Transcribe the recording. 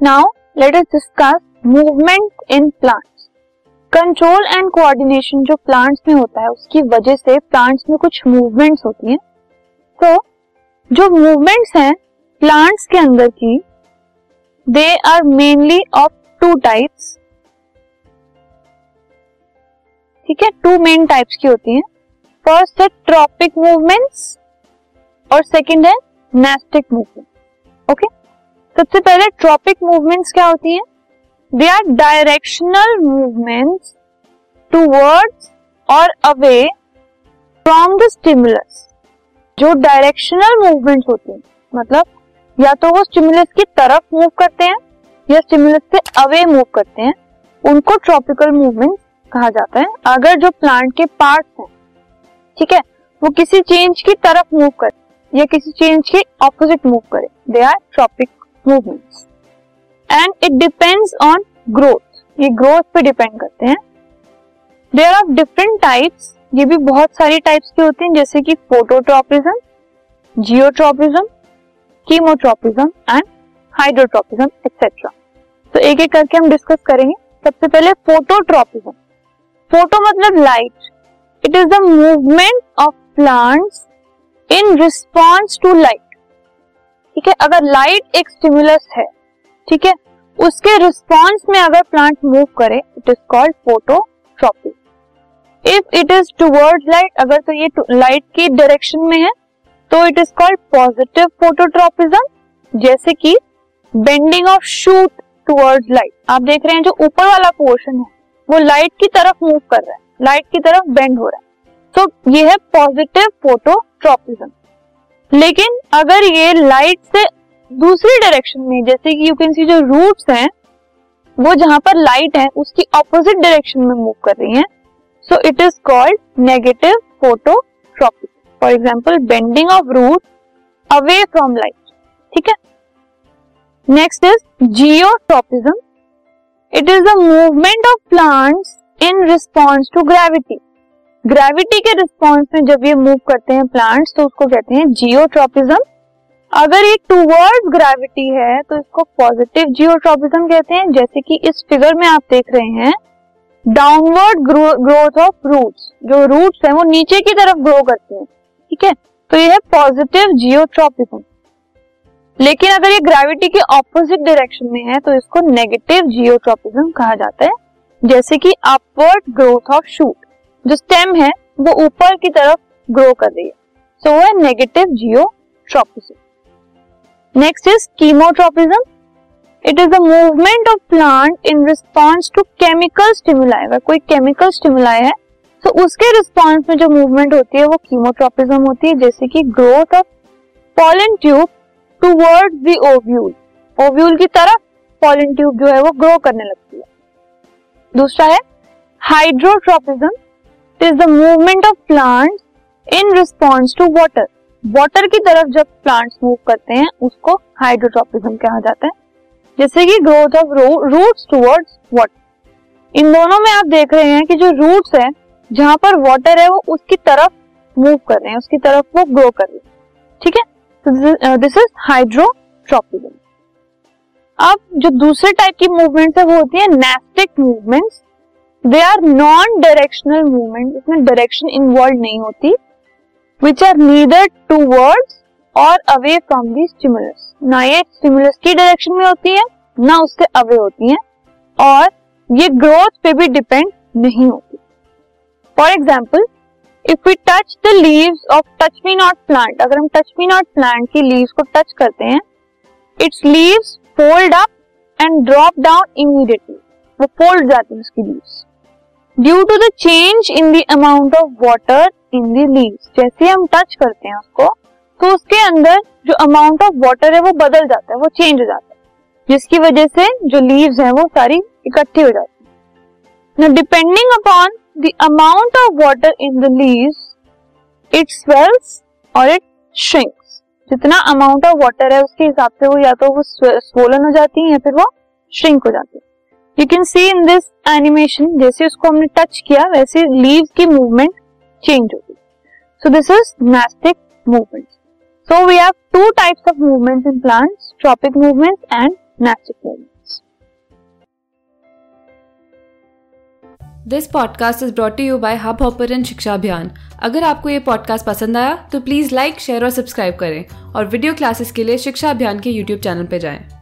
Now let us discuss movement in plants control and coordination जो plants में होता है, उसकी वजह से प्लांट्स में कुछ मूवमेंट्स होती हैं। तो जो मूवमेंट्स हैं प्लांट्स के अंदर की they are mainly of two types ठीक है? टू मेन टाइप्स की होती हैं। फ़र्स्ट है ट्रॉपिक मूवमेंट्स और सेकंड है नेस्टिक मूवमेंट ओके सबसे पहले ट्रॉपिक मूवमेंट्स क्या होती है? They are directional movements towards और अवे फ्रॉम द स्टिमुलस जो डायरेक्शनल मूवमेंट होती है मतलब या तो वो स्टिमुलस की तरफ़ मूव करते हैं, या स्टिमुलस से अवे मूव करते हैं, उनको ट्रॉपिकल मूवमेंट कहा जाता है। अगर जो प्लांट के पार्ट्स हैं, ठीक है, वो किसी चेंज की तरफ़ मूव करे या किसी चेंज के ऑपोजिट मूव करे they are tropic movements and it depends on growth ये ग्रोथ पे डिपेंड करते हैं. देर आर डिफरेंट टाइप्स ये भी बहुत सारी टाइप्स की होती हैं, जैसे कि phototropism geotropism chemotropism and hydrotropism etcetera तो एक एक करके हम डिस्कस करेंगे. सबसे पहले फोटोट्रॉपिज्म फ़ोटो मतलब light it is the movement of plants in response to light ठीक है? अगर लाइट एक स्टिमुलस है, ठीक है? उसके रिस्पॉन्स में अगर प्लांट मूव करे it is called phototropy if it is towards light अगर तो ये लाइट की डायरेक्शन में है तो it is called positive phototropism जैसे कि bending of shoot toward light आप देख रहे हैं जो ऊपर वाला पोर्शन है, वो लाइट की तरफ़ मूव कर रहा है लाइट की तरफ़ बेंड हो रहा है. तो ये है पॉजिटिव फोटोट्रॉपिज्म लेकिन अगर ये लाइट से दूसरी डायरेक्शन में, जैसे कि यू कैन सी जो रूट्स हैं, वो जहाँ पर लाइट है, उसकी ऑपोजिट डायरेक्शन में मूव कर रही हैं। So it is called negative phototropic for example bending of root away from light ठीक है? Next is geotropism it is the movement of plants in response to gravity gravity के response में जब ये मूव करते हैं प्लांट्स तो उसको कहते हैं जियोट्रॉपिज्म अगर ये टूवर्ड्स ग्रेविटी है तो इसको पॉजिटिव जियोट्रॉपिज्म कहते हैं, जैसे कि इस फिगर में आप देख रहे हैं डाउनवर्ड ग्रोथ ऑफ़ रूट्स जो रूट्स हैं, वो नीचे की तरफ़ ग्रो करते हैं, ठीक है? तो ये है पॉजिटिव जियोट्रॉपिज्म लेकिन अगर ये ग्रेविटी के ऑपोजिट डायरेक्शन में है तो इसको नेगेटिव जियोट्रॉपिज्म कहा जाता है, जैसे कि अपवर्ड ग्रोथ ऑफ़ शूट जो स्टेम है, वो ऊपर की तरफ़ ग्रो कर रही है। सो वो है negative geotropism next is chemotropism it is the movement of plant in response to chemical stimuli अगर कोई केमिकल स्टिमुलाई है तो उसके रिस्पॉन्स में जो मूवमेंट होती है, वो कीमोट्रॉपिज्म होती है, जैसे कि growth of pollen tube toward the ovule ovule की तरफ़ पॉलन ट्यूब जो है, वो ग्रो करने लगती है। दूसरा है hydrotropism is the movement of plant in response to water water की तरफ़ जब प्लांट्स मूव करते हैं, उसको हाइड्रोट्रोपिज्म कहा जाता है। जैसे कि growth of roots towards water इन दोनों में आप देख रहे हैं कि जो रूट्स है, जहाँ पर वाटर है, वो उसकी तरफ़ मूव कर रहे हैं, उसकी तरफ़ वो ग्रो कर रहे हैं। ठीक है? दिस इज़ हाइड्रोट्रोपिज्म अब जो दूसरे टाइप की मूवमेंट्स है, वो होती है nastic movements they are non directional movement इसमें डायरेक्शन इन्वॉल्व नहीं होती which are neither towards और अवे फ्रॉम दी स्टिमुलस ना ये स्टिमुलस की डायरेक्शन में होती है, ना उससे अवे होती है, और ये ग्रोथ पे भी डिपेंड नहीं होती। For example if we touch the leaves of touch me not plant अगर हम टच मी नॉट प्लांट की लीव्स को टच करते हैं its leaves fold up and drop down immediately वो फोल्ड जाती है उसकी leaves due to the change in the amount of water in the leaves जैसे हम टच करते हैं उसको तो उसके अंदर जो अमाउंट ऑफ़ वाटर है वो बदल जाता है, वो चेंज हो जाता है। जिसकी वजह से जो लीव्स हैं वो सारी इकट्ठी हो जाती है। Depending upon the amount of water in the leaves it swells और इट श्रिंक्स जितना अमाउंट ऑफ़ वाटर है, उसके हिसाब से वो या तो वो स्वोलन हो जाती है या फिर वो श्रिंक हो जाती है। You can see in this animation जैसे उसको हमने टच किया, वैसे लीव्स की मूवमेंट चेंज होगी। So this is nastic movement so we have two types of movements in plants tropic movements and nastic movements this podcast is brought you by hub hopper शिक्षा अभियान अगर आपको ये podcast पसंद आया तो प्लीज़ लाइक शेयर और subscribe करें। और वीडियो क्लासेस के लिए शिक्षा अभियान के यूट्यूब चैनल पर जाएँ।